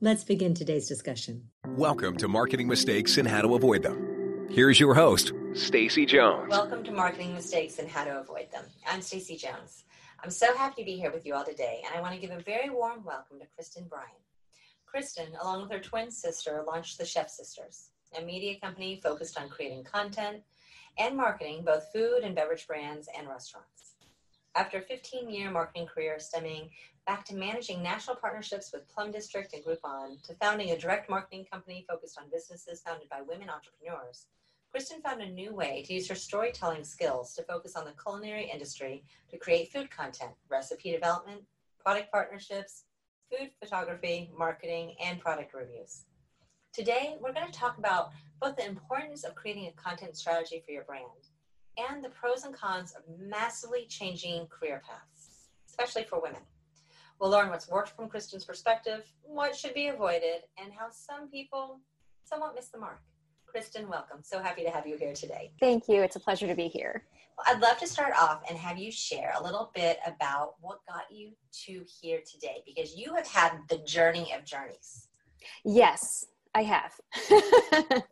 Let's begin today's discussion. Welcome to Marketing Mistakes and How to Avoid Them. Here's your host, Stacy Jones. Welcome to Marketing Mistakes and How to Avoid Them. I'm Stacy Jones. I'm so happy to be here with you all today, and I want to give a very warm welcome to Kristen Bryan. Kristen, along with her twin sister, launched the Chef Sisters, a media company focused on creating content and marketing both food and beverage brands and restaurants. After a 15 year marketing career stemming back to managing national partnerships with Plum District and Groupon to founding a direct marketing company focused on businesses founded by women entrepreneurs, Kristen found a new way to use her storytelling skills to focus on the culinary industry to create food content, recipe development, product partnerships, food photography, marketing, and product reviews. Today, we're going to talk about both the importance of creating a content strategy for your brand and the pros and cons of massively changing career paths, especially for women. We'll learn what's worked from Kristen's perspective, what should be avoided, and how some people somewhat miss the mark. Kristen, welcome. So happy to have you here today. Thank you. It's a pleasure to be here. Well, I'd love to start off and have you share a little bit about what got you to here today because you have had the journey of journeys. Yes, I have.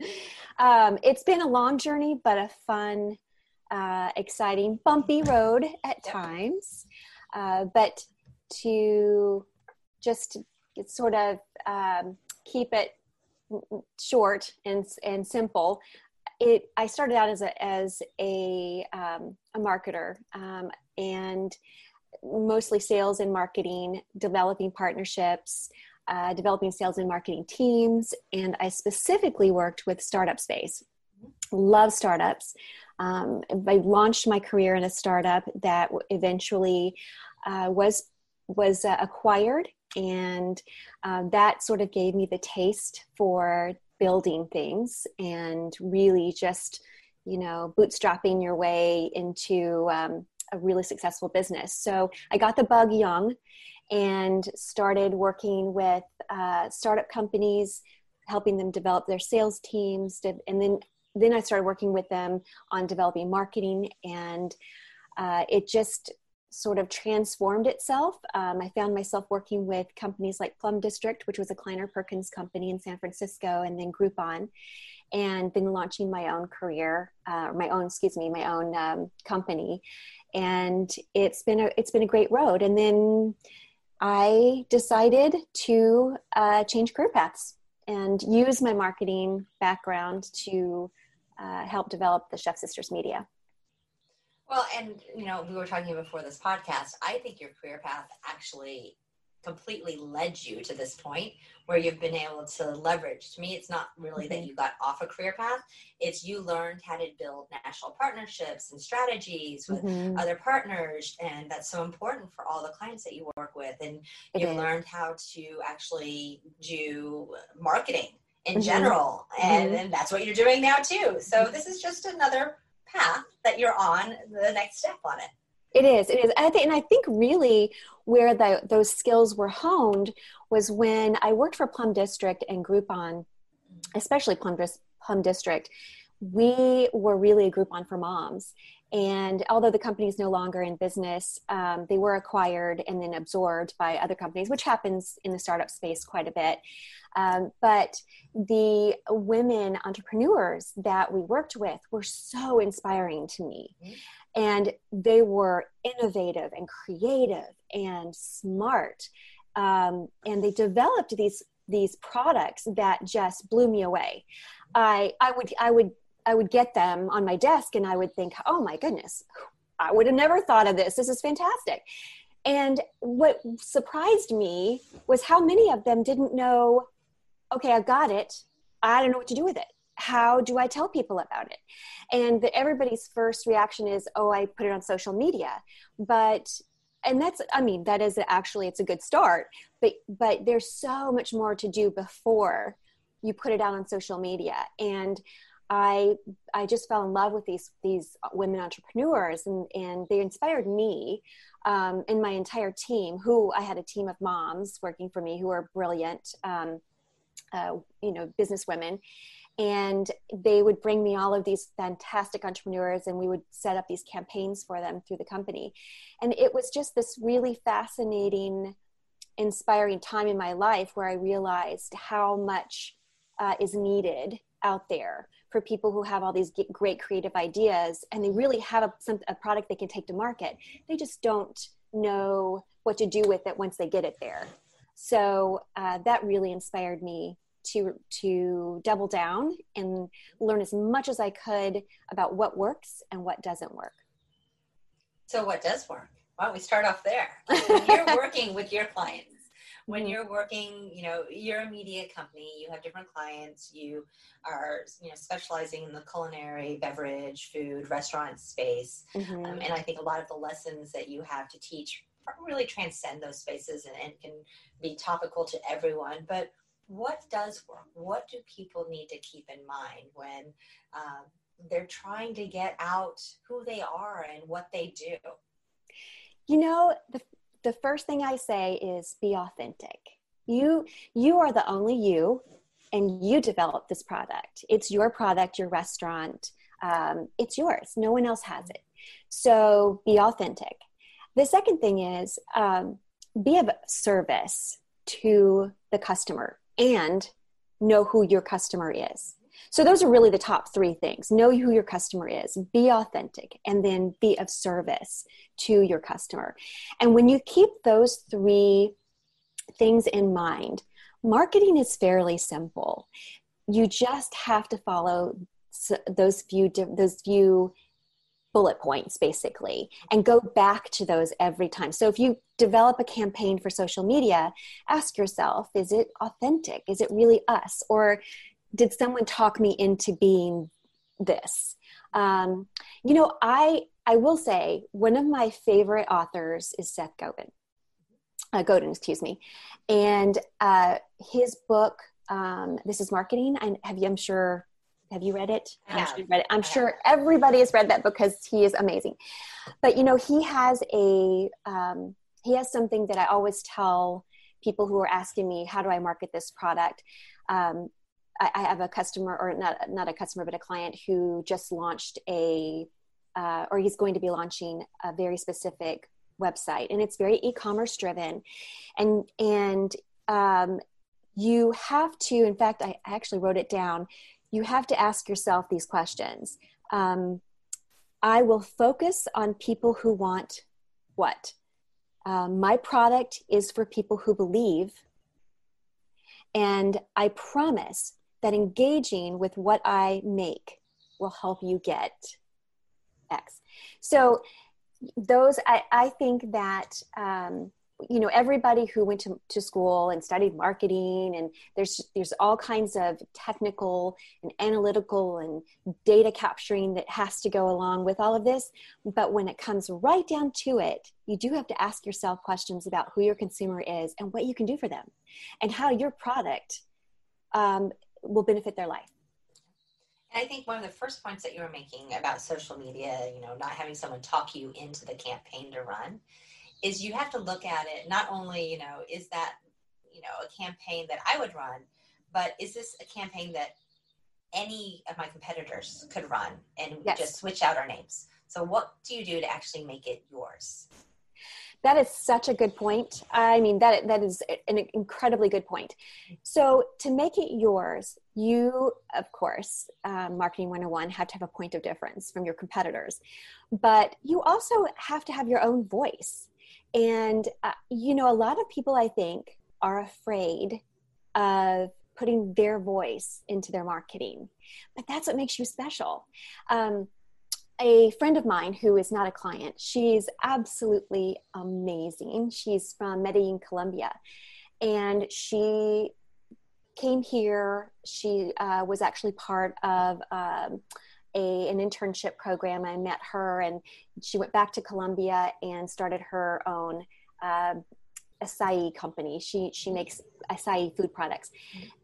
um, it's been a long journey, but a fun, uh, exciting, bumpy road at yep. times. Uh, but to just sort of um, keep it short and, and simple, it I started out as a as a um, a marketer um, and mostly sales and marketing, developing partnerships, uh, developing sales and marketing teams, and I specifically worked with startup space. Love startups. Um, I launched my career in a startup that eventually uh, was was uh, acquired, and uh, that sort of gave me the taste for building things and really just you know bootstrapping your way into um, a really successful business. So i got the bug young and started working with uh, startup companies helping them develop their sales teams and then then i started working with them on developing marketing and uh, it just sort of transformed itself. Um, I found myself working with companies like Plum District, which was a Kleiner Perkins company in San Francisco, and then Groupon, and then launching my own career, uh, my own, excuse me, my own um, company, and it's been a it's been a great road. And then I decided to uh, change career paths and use my marketing background to uh, help develop the Chef Sisters Media. Well, and you know, we were talking before this podcast. I think your career path actually completely led you to this point where you've been able to leverage. To me, it's not really mm-hmm. that you got off a career path, it's you learned how to build national partnerships and strategies with mm-hmm. other partners. And that's so important for all the clients that you work with. And you learned how to actually do marketing in mm-hmm. general. And, mm-hmm. and that's what you're doing now, too. So, this is just another path that you're on the next step on it. It is it is. I think, and i think really where the, those skills were honed was when i worked for plum district and groupon especially plum, plum district we were really a groupon for moms and although the company is no longer in business, um, they were acquired and then absorbed by other companies, which happens in the startup space quite a bit. Um, but the women entrepreneurs that we worked with were so inspiring to me. And they were innovative and creative and smart. Um, and they developed these these products that just blew me away. I I would I would I would get them on my desk and I would think, oh my goodness, I would have never thought of this. This is fantastic. And what surprised me was how many of them didn't know, okay, I've got it. I don't know what to do with it. How do I tell people about it? And the, everybody's first reaction is, oh, I put it on social media. But and that's i mean that is actually it's a good start but but there's so much more to do before you put it out on social media and I I just fell in love with these these women entrepreneurs and and they inspired me um, and my entire team. Who I had a team of moms working for me who are brilliant, um, uh, you know, business women, and they would bring me all of these fantastic entrepreneurs and we would set up these campaigns for them through the company, and it was just this really fascinating, inspiring time in my life where I realized how much uh, is needed out there for people who have all these great creative ideas and they really have a, some, a product they can take to market. They just don't know what to do with it once they get it there. So uh, that really inspired me to to double down and learn as much as I could about what works and what doesn't work. So what does work? Why don't we start off there? When you're working with your clients, when you're working you know you're a media company you have different clients you are you know specializing in the culinary beverage food restaurant space mm-hmm. um, and i think a lot of the lessons that you have to teach really transcend those spaces and, and can be topical to everyone but what does work? What do people need to keep in mind when um, they're trying to get out who they are and what they do? You know the the first thing I say is be authentic. You you are the only you, and you develop this product. It's your product, your restaurant. Um, it's yours. No one else has it. So be authentic. The second thing is um, be of service to the customer and know who your customer is. So those are really the top three things. Know who your customer is, be authentic, and then be of service to your customer. And when you keep those three things in mind, marketing is fairly simple. You just have to follow those few those few bullet points basically and go back to those every time. So if you develop a campaign for social media, ask yourself, is it authentic? Is it really us? Or did someone talk me into being this? Um, you know, I I will say one of my favorite authors is Seth Godin. Uh, Godin, excuse me, and uh, his book. Um, this is marketing. And have you? I'm sure. Have you read it? I'm sure, read it. I'm sure everybody has read that because he is amazing. But you know, he has a um, he has something that I always tell people who are asking me, "How do I market this product?" Um, I, have a customer, or not not a customer, but a client who just launched a, uh, or he's going to be launching a very specific website, and it's very e-commerce driven, and and um, you have to. In fact, I actually wrote it down. You have to ask yourself these questions. Um, I will focus on people who want what. Um, my product is for people who believe and I promise that engaging with what I make will help you get X. So those I, I think that um, you know everybody who went to, to school and studied marketing and there's there's all kinds of technical and analytical and data capturing that has to go along with all of this but when it comes right down to it you do have to ask yourself questions about who your consumer is and what you can do for them and how your product um, will benefit their life. And I think one of the first points that you were making about social media, you know, not having someone talk you into the campaign to run, is you have to look at it not only, you know, is that, you know, a campaign that I would run, but is this a campaign that any of my competitors could run and yes. just switch out our names? So what do you do to actually make it yours? That is such a good point. I mean, that that is an incredibly good point. So to make it yours, you, of course, um, marketing 101 have to have a point of difference from your competitors, but you also have to have your own voice. And uh, you know, a lot of people, I think, are afraid of putting their voice into their marketing, but that's what makes you special. Um, a friend of mine who is not a client. She's absolutely amazing. She's from Medellin, Colombia. And she came here. She uh, was actually part of um, a, an internship program. I met her and she went back to Colombia and started her own uh, acai company. She, she makes acai food products.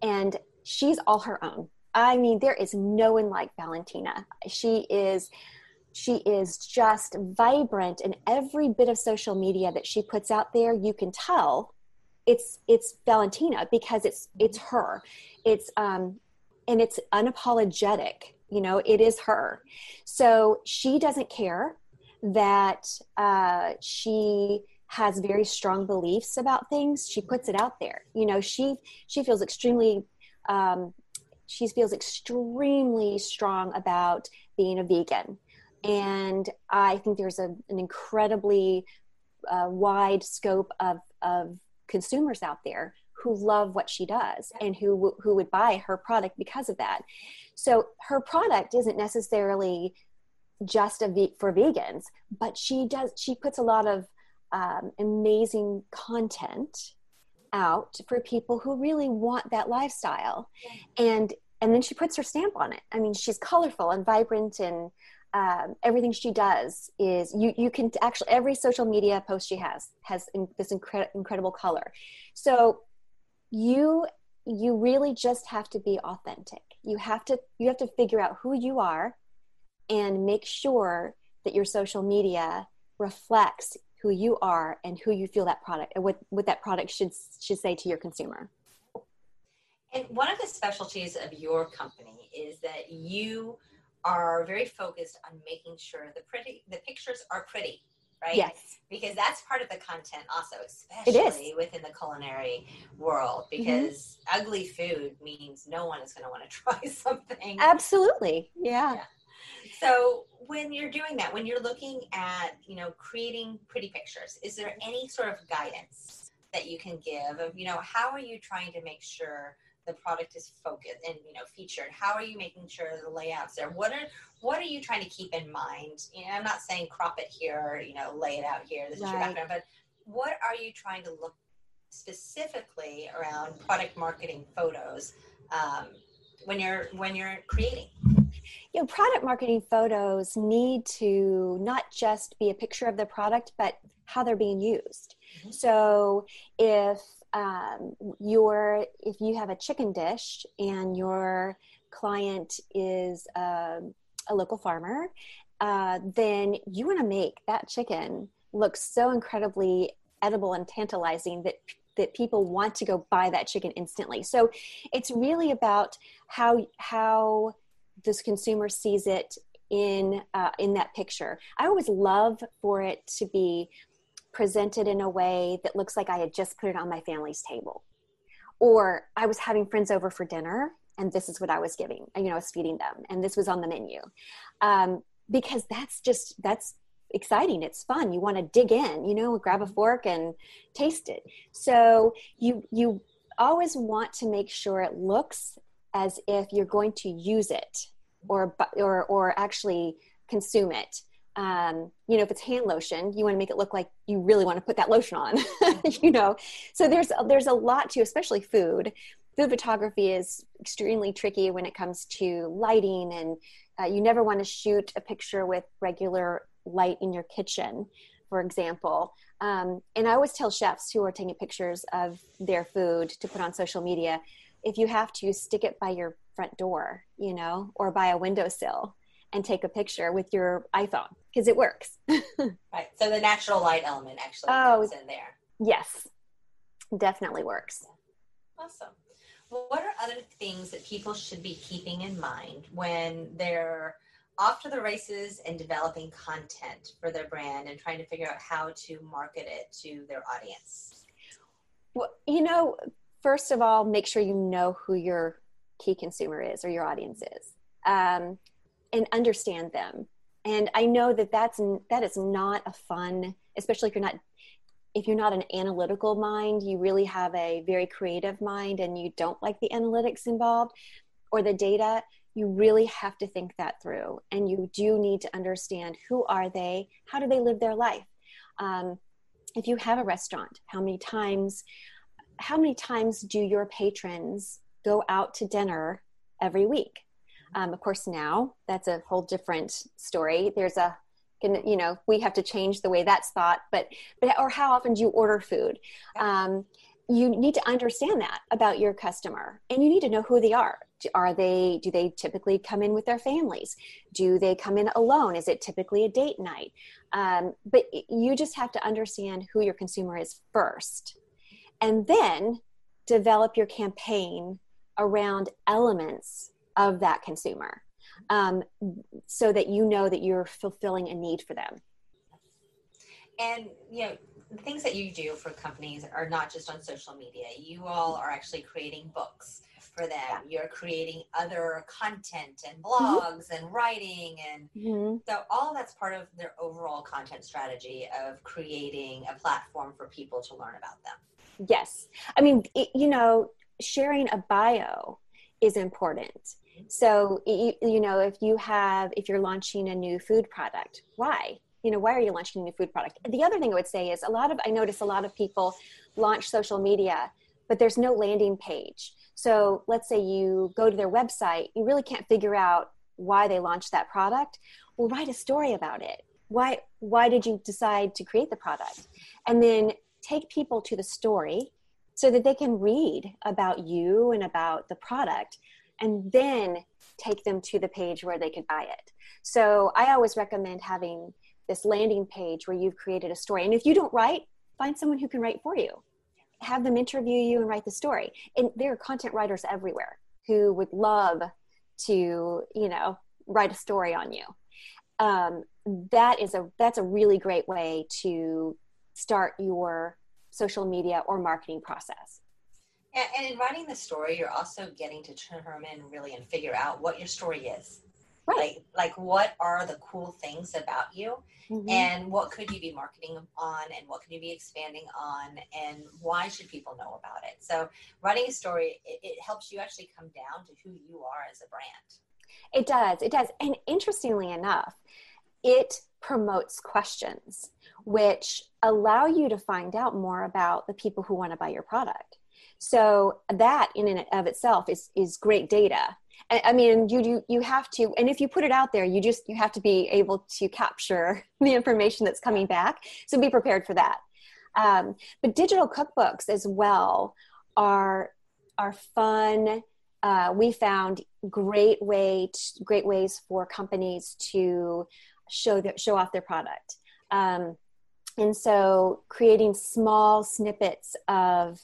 And she's all her own. I mean, there is no one like Valentina. She is she is just vibrant in every bit of social media that she puts out there. You can tell it's it's valentina because it's it's her. It's um and it's unapologetic you know it is her. So she doesn't care that uh, she has very strong beliefs about things. She puts it out there. You know she she feels extremely um, she feels extremely strong about being a vegan and I think there's a, an incredibly uh, wide scope of, of consumers out there who love what she does and who who would buy her product because of that. So her product isn't necessarily just a for vegans, but she does she puts a lot of um, amazing content out for people who really want that lifestyle, and and then she puts her stamp on it. I mean, she's colorful and vibrant and um, everything she does is you you can actually every social media post she has has in, this incre- incredible color. So you you really just have to be authentic. You have to you have to figure out who you are and make sure that your social media reflects who you are and who you feel that product what what that product should should say to your consumer. And one of the specialties of your company is that you are very focused on making sure the pretty the pictures are pretty right yes because that's part of the content also especially within the culinary world Mm-hmm. because mm-hmm. ugly food means no one is going to want to try something absolutely yeah. yeah so when you're doing that when you're looking at you know creating pretty pictures is there any sort of guidance that you can give of you know how are you trying to make sure the product is focused and you know featured. How are you making sure the layouts there? What are what are you trying to keep in mind? You know, i'm not saying crop it here you know lay it out here this right. is your background but what are you trying to look specifically around product marketing photos um, when you're when you're creating? You know product marketing photos need to not just be a picture of the product but how they're being used. Mm-hmm. so if um, your if you have a chicken dish and your client is a, a local farmer uh, then you want to make that chicken look so incredibly edible and tantalizing that that people want to go buy that chicken instantly. So it's really about how how this consumer sees it in uh, in that picture. I always love for it to be presented in a way that looks like I had just put it on my family's table. Or I was having friends over for dinner and this is what I was giving, you know, I was feeding them and this was on the menu. Um, because that's just, that's exciting. It's fun. You want to dig in, you know, grab a fork and taste it. So you, you always want to make sure it looks as if you're going to use it or, or, or actually consume it um, you know if it's hand lotion you want to make it look like you really want to put that lotion on you know? So there's there's a lot to especially food. Food photography is extremely tricky when it comes to lighting and uh, you never want to shoot a picture with regular light in your kitchen for example. Um, and i always tell chefs who are taking pictures of their food to put on social media if you have to stick it by your front door you know or by a windowsill and take a picture with your iphone because it works. right. So the natural light element actually oh, comes in there. Yes, definitely works. Awesome. Well, what are other things that people should be keeping in mind when they're off to the races and developing content for their brand and trying to figure out how to market it to their audience? Well, you know, first of all, make sure you know who your key consumer is or your audience is, um, and understand them. And i know that that's that is not a fun especially if you're not if you're not an analytical mind you really have a very creative mind and you don't like the analytics involved or the data you really have to think that through. And you do need to understand who are they how do they live their life? Um, if you have a restaurant how many times how many times do your patrons go out to dinner every week um, of course, now that's a whole different story. There's a you know we have to change the way that's thought but but or how often do you order food? Um, you need to understand that about your customer and you need to know who they are. Are they do they typically come in with their families? Do they come in alone? Is it typically a date night? Um, but you just have to understand who your consumer is first and then develop your campaign around elements of that consumer um, so that you know that you're fulfilling a need for them and you know the things that you do for companies are not just on social media. You all are actually creating books for them. Yeah. You're creating other content and mm-hmm. blogs mm-hmm. and writing and mm-hmm. so all that's part of their overall content strategy of creating a platform for people to learn about them. Yes. I mean, it, you know, sharing a bio is important. So, you, you know, if you have, if you're launching a new food product, why? you know why are you launching a new food product? The other thing i would say is a lot of i notice a lot of people launch social media but there's no landing page. So let's say you go to their website you really can't figure out why they launched that product. Well write a story about it. Why why did you decide to create the product? And then take people to the story so that they can read about you and about the product and then take them to the page where they could buy it so i always recommend having this landing page where you've created a story. And if you don't write, find someone who can write for you. Have them interview you and write the story. And there are content writers everywhere who would love to, you know, write a story on you. Um, that is a that's a really great way to start your social media or marketing process. And, in writing the story, you're also getting to determine really and figure out what your story is. Right. Like, like what are the cool things about you? Mm-hmm. And what could you be marketing on and what can you be expanding on and why should people know about it? So writing a story, it, it helps you actually come down to who you are as a brand. It does. It does. And interestingly enough, it promotes questions which allow you to find out more about the people who want to buy your product. So that in and of itself is is great data I mean, you do you have to, and if you put it out there, you just you have to be able to capture the information that's coming back. So be prepared for that. Um, but digital cookbooks as well are are fun. Uh, we found great way to, great ways for companies to show their, show off their product. Um, and so creating small snippets of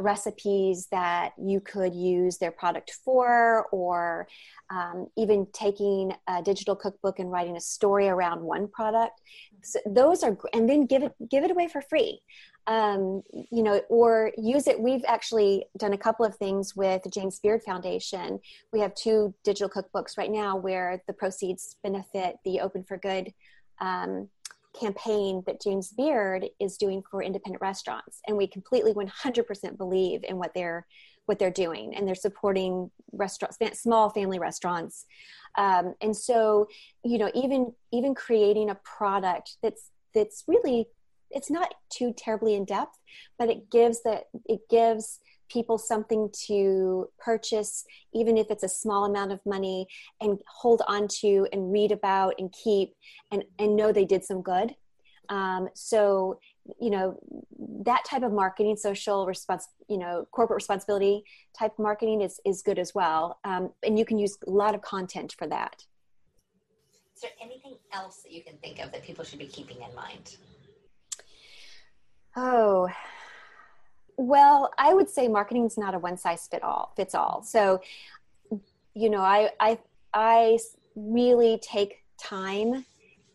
recipes that you could use their product for, or um, even taking a digital cookbook and writing a story around one product. So those are, and then give it give it away for free. Um, you know, or use it. We've actually done a couple of things with the James Beard Foundation. We have two digital cookbooks right now where the proceeds benefit the Open for Good um, campaign that James Beard is doing for independent restaurants, and we completely 100% believe in what they're what they're doing, and they're supporting restaurants, small family restaurants, um, and so you know even even creating a product that's that's really it's not too terribly in depth, but it gives that it gives people something to purchase, even if it's a small amount of money, and hold on to and read about and keep and, and know they did some good. Um, so, you know, that type of marketing, social response, you know, corporate responsibility type marketing is, is good as well. Um, and you can use a lot of content for that. Is there anything else that you can think of that people should be keeping in mind? Oh, well, I would say marketing is not a one size fit all fits all. So, you know, I I I really take time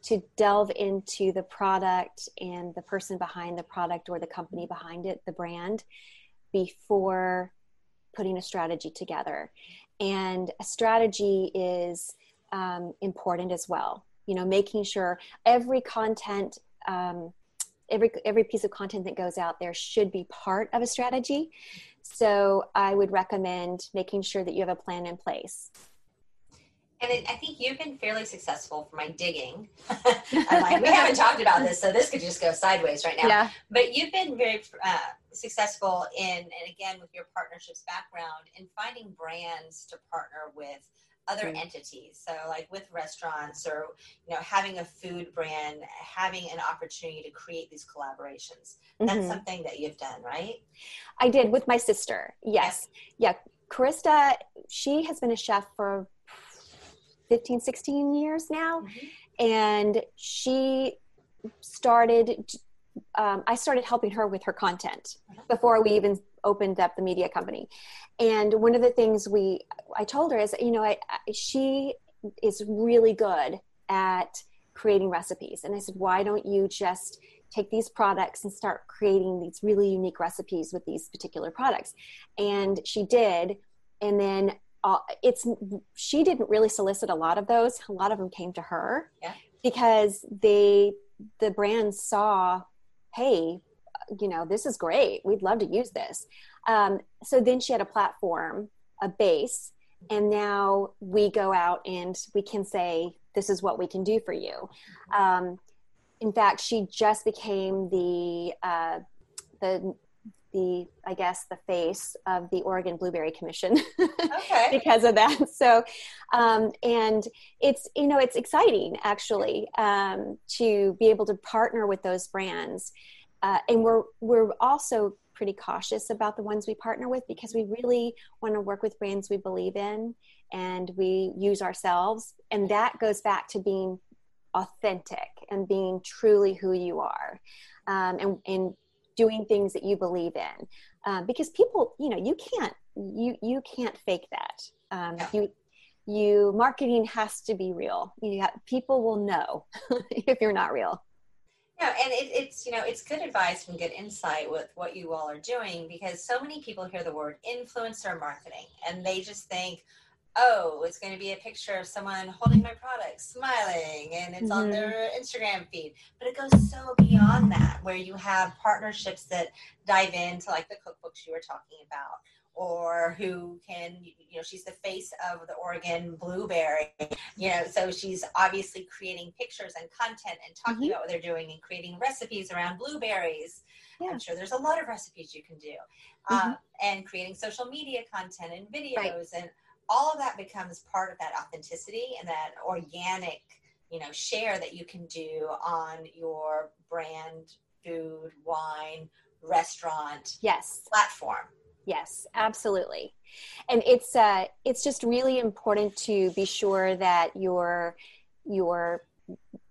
to delve into the product and the person behind the product or the company behind it, the brand, before putting a strategy together. And a strategy is um, important as well. You know, making sure every content um, every every piece of content that goes out there should be part of a strategy so i would recommend making sure that you have a plan in place and it, I think you've been fairly successful for my digging. like, we haven't talked about this, so this could just go sideways right now. Yeah. But you've been very uh, successful in, and again, with your partnerships background, in finding brands to partner with other Mm. entities. So like with restaurants or you know having a food brand, having an opportunity to create these collaborations. That's Mhm. something that you've done, right? I did with my sister. Yes. Yeah. Krista, she has been a chef for 15, 16 years now. Mhm. And she started, um, I started helping her with her content Mhm. before we even opened up the media company. And one of the things we, I told her is, you know, I, I, she is really good at creating recipes. And I said, why don't you just take these products and start creating these really unique recipes with these particular products? And she did. And then uh, it's, she didn't really solicit a lot of those. A lot of them came to her Yeah. because they, the brands saw, hey, you know, this is great. We'd love to use this. Um, so then she had a platform, a base, and now we go out and we can say, this is what we can do for you. Um, in fact, she just became the uh, the the I guess the face of the Oregon Blueberry Commission Okay. because of that. So, um, and it's you know it's exciting actually um, to be able to partner with those brands, uh, and we're we're also pretty cautious about the ones we partner with because we really want to work with brands we believe in and we use ourselves, and that goes back to being authentic and being truly who you are, um, and and doing things that you believe in. Um, because people you know you can't you you can't fake that. Um, Yeah. you you marketing has to be real. You ha- people will know if you're not real Yeah, and it, it's you know it's good advice and good insight with what you all are doing because so many people hear the word influencer marketing and they just think, oh, it's going to be a picture of someone holding my product, smiling, and it's on Mhm. their Instagram feed. But it goes so beyond that, where you have partnerships that dive into like the cookbooks you were talking about. Or who can, you know, she's the face of the Oregon Blueberry, you know, so she's obviously creating pictures and content and talking Mhm. about what they're doing and creating recipes around blueberries. Yeah. I'm sure there's a lot of recipes you can do, uh, and creating social media content and videos, and all of that becomes part of that authenticity and that organic, you know, share that you can do on your brand, food, wine, restaurant yes platform. Yes, absolutely. And it's uh it's just really important to be sure that your your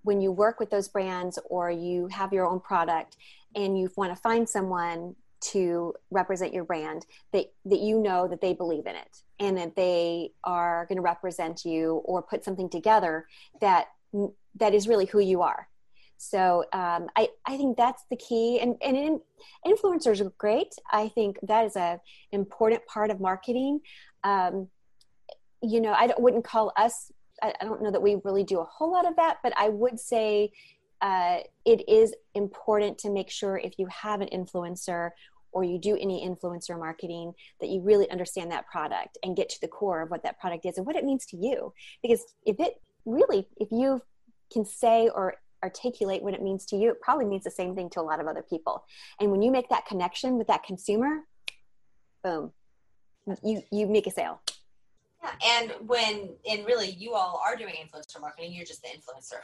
when you work with those brands or you have your own product and you want to find someone to represent your brand that that you know that they believe in it and that they are going to represent you or put something together that that is really who you are so um, I, I think that's the key. And, and in, influencers are great. I think that is an important part of marketing. Um, you know i wouldn't call us I, I don't know that we really do a whole lot of that but i would say uh, it is important to make sure if you have an influencer or you do any influencer marketing that you really understand that product and get to the core of what that product is and what it means to you. Because if it really if you can say or articulate what it means to you it probably means the same thing to a lot of other people and when you make that connection with that consumer boom you you make a sale Yeah, and when and really you all are doing influencer marketing, you're just the influencer.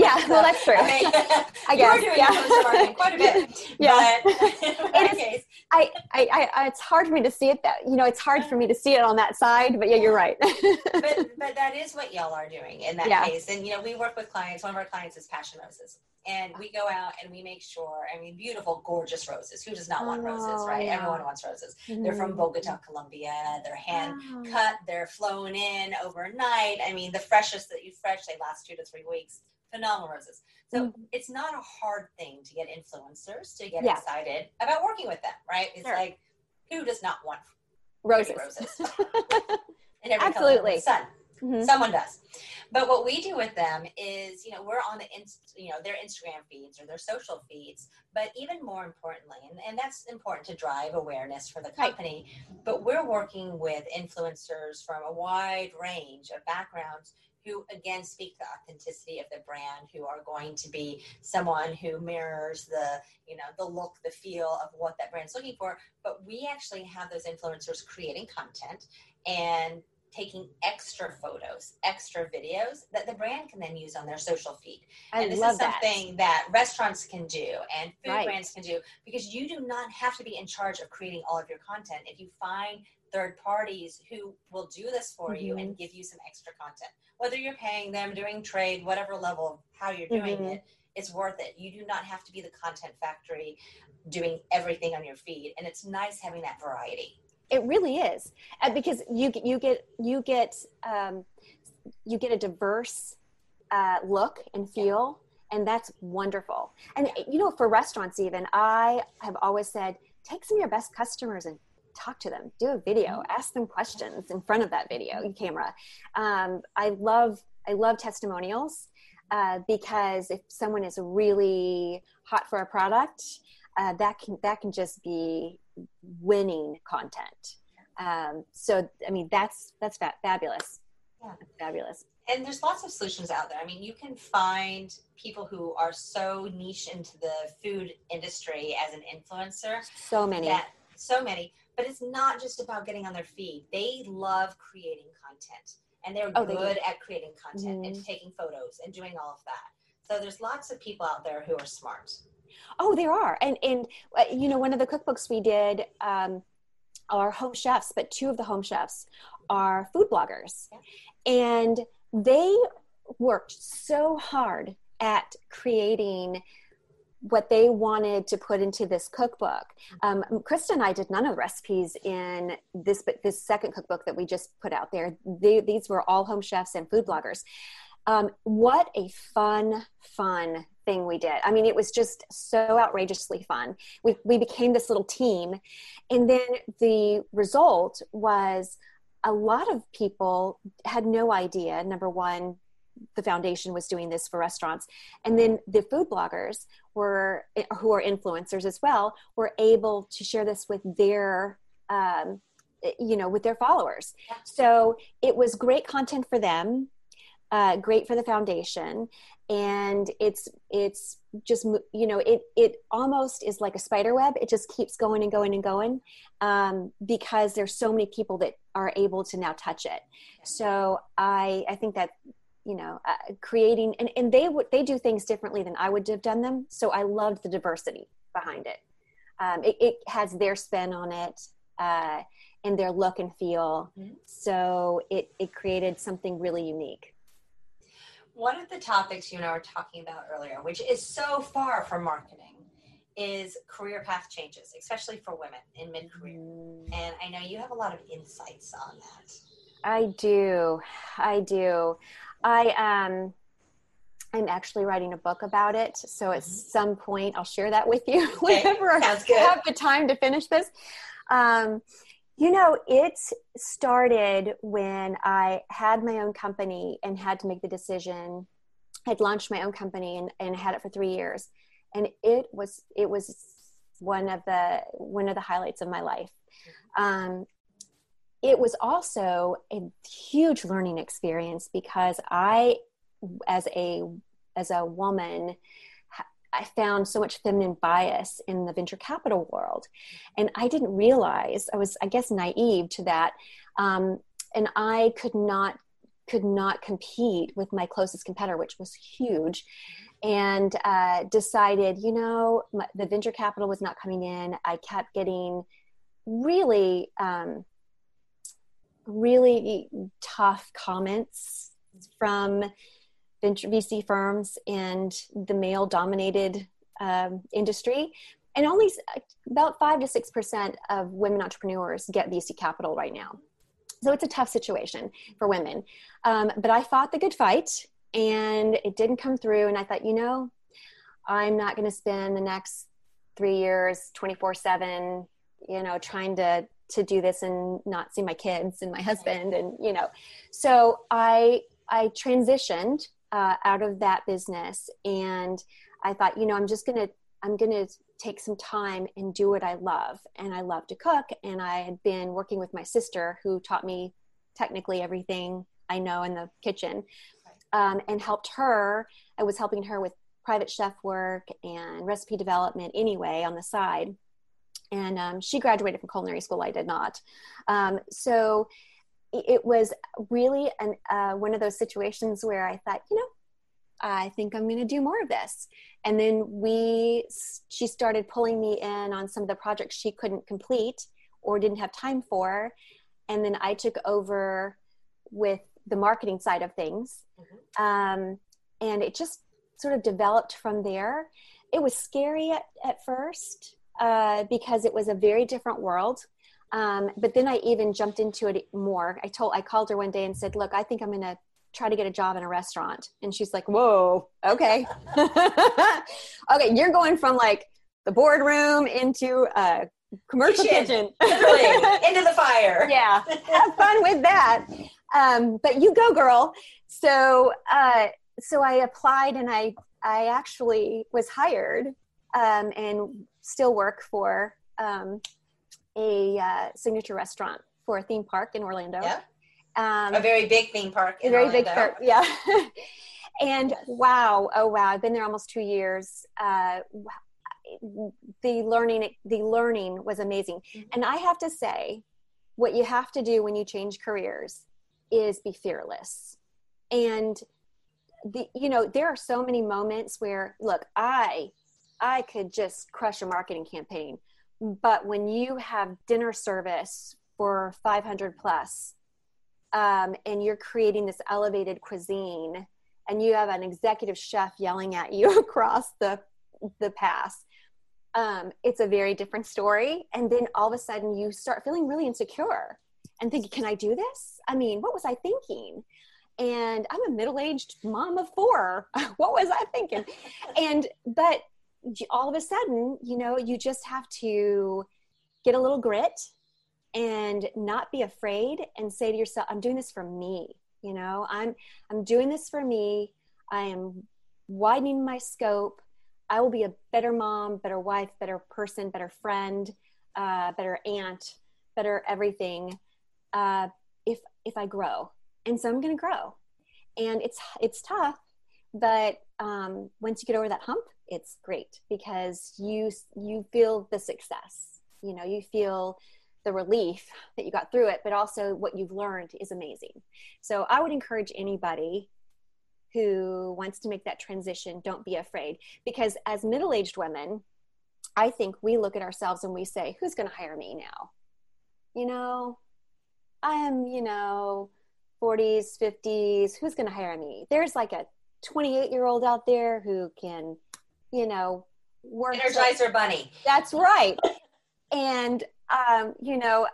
Yeah well that's true I, mean, I guess, are doing yeah. quite a bit. Yeah. But It is- case, I, I, I, it's hard for me to see it that, you know, it's hard for me to see it on that side, but yeah, you're right. but but that is what y'all are doing in that Yeah. case. And you know, we work with clients. One of our clients is Passion Roses, and we go out and we make sure. I mean, beautiful, gorgeous roses. Who does not want roses, Oh, right? yeah. Everyone wants roses. They're from Mhm. Bogota, Colombia. They're hand Wow. cut. They're flown in overnight. I mean, the freshest that you fresh, they last two to three weeks. Phenomenal roses. So Mhm. it's not a hard thing to get influencers to get Yeah. excited about working with them, right? It's Sure. like, who does not want Roses. roses? In every Absolutely. sun. Mhm. Someone does. But what we do with them is, you know, we're on the, inst- you know, their Instagram feeds or their social feeds. But even more importantly, and, and that's important to drive awareness for the Right. company, but we're working with influencers from a wide range of backgrounds who again speak the authenticity of the brand who are going to be someone who mirrors the you know the look the feel of what that brand's looking for but we actually have those influencers creating content and taking extra photos, extra videos that the brand can then use on their social feed. I and this is something that. restaurants can do and food Right. brands can do because you do not have to be in charge of creating all of your content. If you find third parties who will do this for you Mm-hmm. and give you some extra content, whether you're paying them, doing trade, whatever level of how you're doing Mhm. it, it's worth it. You do not have to be the content factory doing everything on your feed. And it's nice having that variety. It really is, Uh, because you get- you get you get um, you get a diverse uh, look and feel, and that's wonderful. And you know, for restaurants, even I have always said, take some of your best customers and talk to them. Do a video, ask them questions in front of that video camera. Um, I love I love testimonials uh, because if someone is really hot for a product, uh, that can that can just be winning content. Um, so I mean that's that's fa- fabulous. Yeah. That's fabulous. and there's lots of solutions out there. I mean, you can find people who are so niche into the food industry as an influencer So many. that so many, but it's not just about getting on their feed. They love creating content and they're Oh, they good at creating content and Mhm. taking photos and doing all of that. So there's lots of people out there who are smart. Oh, there are, and and uh, you know, one of the cookbooks we did um, are home chefs, but two of the home chefs are food bloggers, and they worked so hard at creating what they wanted to put into this cookbook. Um, Krista and I did none of the recipes in this, but this second cookbook that we just put out there. They, these were all home chefs and food bloggers. Um, what a fun, fun thing we did. I mean, it was just so outrageously fun. We, we became this little team. And then the result was a lot of people had no idea, number one, the foundation was doing this for restaurants. And then the food bloggers were, who are influencers as well, were able to share this with their, um, you know, with their followers. So it was great content for them uh, great for the foundation and it's it's just you know it it almost is like a spider web it just keeps going and going and going um, because there's so many people that are able to now touch it so i i think that you know uh, creating and, and they would they do things differently than i would have done them so i loved the diversity behind it um, it, it has their spin on it uh, and their look and feel Mhm. so it it created something really unique One of the topics you and I were talking about earlier, which is so far from marketing, is career path changes, especially for women in mid career. And I know you have a lot of insights on that. I do. I do. I um I'm actually writing a book about it. So at some point I'll share that with you Okay, whenever I have the time to finish this. Um you know, it started when I had my own company and had to make the decision. I'd launched my own company and, and had it for three years. And it was it was one of the one of the highlights of my life. Um, it was also a huge learning experience because I, as a as a woman, I found so much feminine bias in the venture capital world, and I didn't realize I was, I guess, naive to that, um, and I could not could not compete with my closest competitor, which was huge. And uh, decided, you know, my, the venture capital was not coming in. I kept getting really um, really tough comments from venture VC firms and the male dominated um, industry. And only about five to six percent of women entrepreneurs get VC capital right now. So it's a tough situation for women. Um, but I fought the good fight and it didn't come through. And I thought, you know, I'm not going to spend the next three years 24 7 you know trying to to do this and not see my kids and my husband and you know. So i i transitioned uh, out of that business and i thought you know i'm just gonna i'm gonna take some time and do what i love. And i love to cook and i had been working with my sister who taught me technically everything i know in the kitchen um, and helped her. I was helping her with private chef work and recipe development anyway on the side and um, she graduated from culinary school i did not um, so it was really an, uh, one of those situations where I thought, you know, I think I'm going to do more of this. And then we, she started pulling me in on some of the projects she couldn't complete or didn't have time for. And then I took over with the marketing side of things. Mm-hmm. Um, and it just sort of developed from there. It was scary at, at first uh, because it was a very different world. Um, but then I even jumped into it more. I told, I called her one day and said, "Look, I think I'm going to try to get a job in a restaurant." And she's like, "Whoa, okay, okay, you're going from like the boardroom into a commercial kitchen, into the fire. yeah, have fun with that. Um, but you go, girl. So, uh, so I applied, and I I actually was hired um, and still work for um, a uh, signature restaurant for a theme park in Orlando. Yeah. Um, a very big theme park. a very Orlando. big park, yeah. and wow, oh wow, I've been there almost two years. Uh, the learning, the learning was amazing. Mm-hmm. And I have to say, what you have to do when you change careers is be fearless. And the, you know, there are so many moments where, look, I, I could just crush a marketing campaign. But when you have dinner service for 500 plus um, and you're creating this elevated cuisine and you have an executive chef yelling at you across the the pass um, it's a very different story. And then all of a sudden you start feeling really insecure and thinking can i do this? I mean what was i thinking? And i'm a middle-aged mom of four. What was i thinking? And but all of a sudden, you know, you just have to get a little grit and not be afraid and say to yourself, I'm doing this for me. You know, I'm I'm doing this for me. I am widening my scope. I will be a better mom, better wife, better person, better friend, uh, better aunt, better everything. Uh, if if I grow, and so I'm going to grow, and it's it's tough, but um, once you get over that hump, it's great because you you feel the success. You know you feel the relief that you got through it but also what you've learned is amazing. So i would encourage anybody who wants to make that transition don't be afraid. Because as middle-aged women i think we look at ourselves and we say who's going to hire me now? You know? I am you know 40s 50s who's going to hire me? There's like a 28 year old out there who can you know, work. Energizer Bunny. That's right. and um, you know,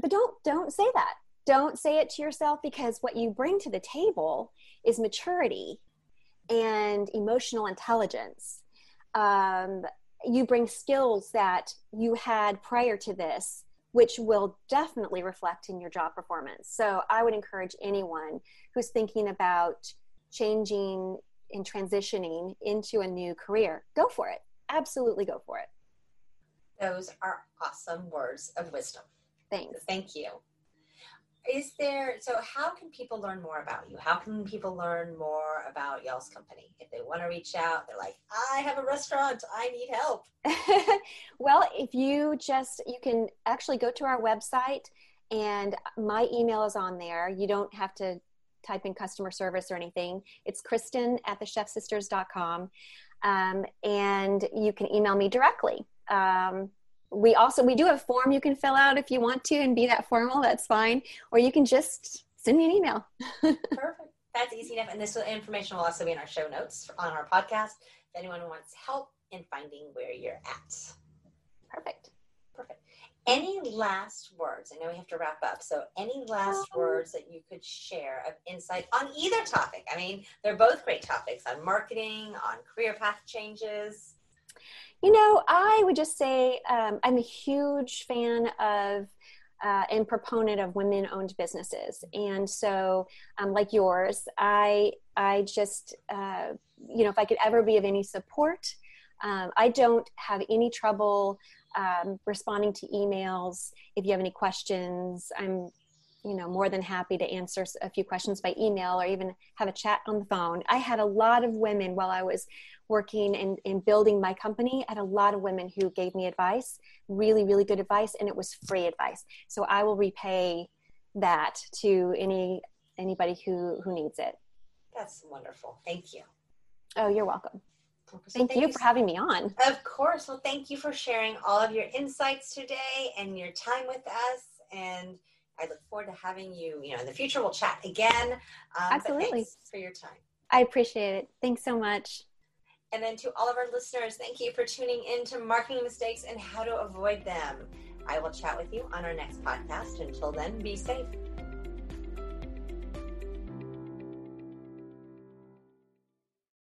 but don't don't say that. Don't say it to yourself because what you bring to the table is maturity and emotional intelligence. Um, you bring skills that you had prior to this, which will definitely reflect in your job performance. So I would encourage anyone who's thinking about changing in transitioning into a new career, go for it. Absolutely go for it. Those are awesome words of wisdom. Thanks. Thank you. Is there, so how can people learn more about you? How can people learn more about y'all's company? If they want to reach out, they're like, I have a restaurant, I need help. well, if you just, you can actually go to our website and my email is on there. You don't have to type in customer service or anything. It's Krista at thechefsisters.com. Um, and you can email me directly. Um, we also we do have a form you can fill out if you want to and be that formal that's fine or you can just send me an email perfect that's easy enough and this information will also be in our show notes on our podcast if anyone wants help in finding where you're at perfect perfect any last words? I know we have to wrap up. So, any last um, words that you could share of insight on either topic? I mean, they're both great topics on marketing, on career path changes. You know, I would just say um, I'm a huge fan of uh, and proponent of women-owned businesses, and so, um, like yours, I I just uh, you know if I could ever be of any support, um, I don't have any trouble um, responding to emails. If you have any questions, I'm you know more than happy to answer a few questions by email or even have a chat on the phone i had a lot of women while i was working and, in building my company i had a lot of women who gave me advice really really good advice and it was free advice so i will repay that to any anybody who who needs it. That's wonderful. Thank you. Oh, you're welcome. Thank, you for having me on. Of course. Well, thank you for sharing all of your insights today and your time with us. And I look forward to having you. You know, in the future, we'll chat again. Um, Absolutely. for your time. I appreciate it. Thanks so much. And then to all of our listeners, thank you for tuning in to marketing mistakes and how to avoid them. I will chat with you on our next podcast. Until then, be safe.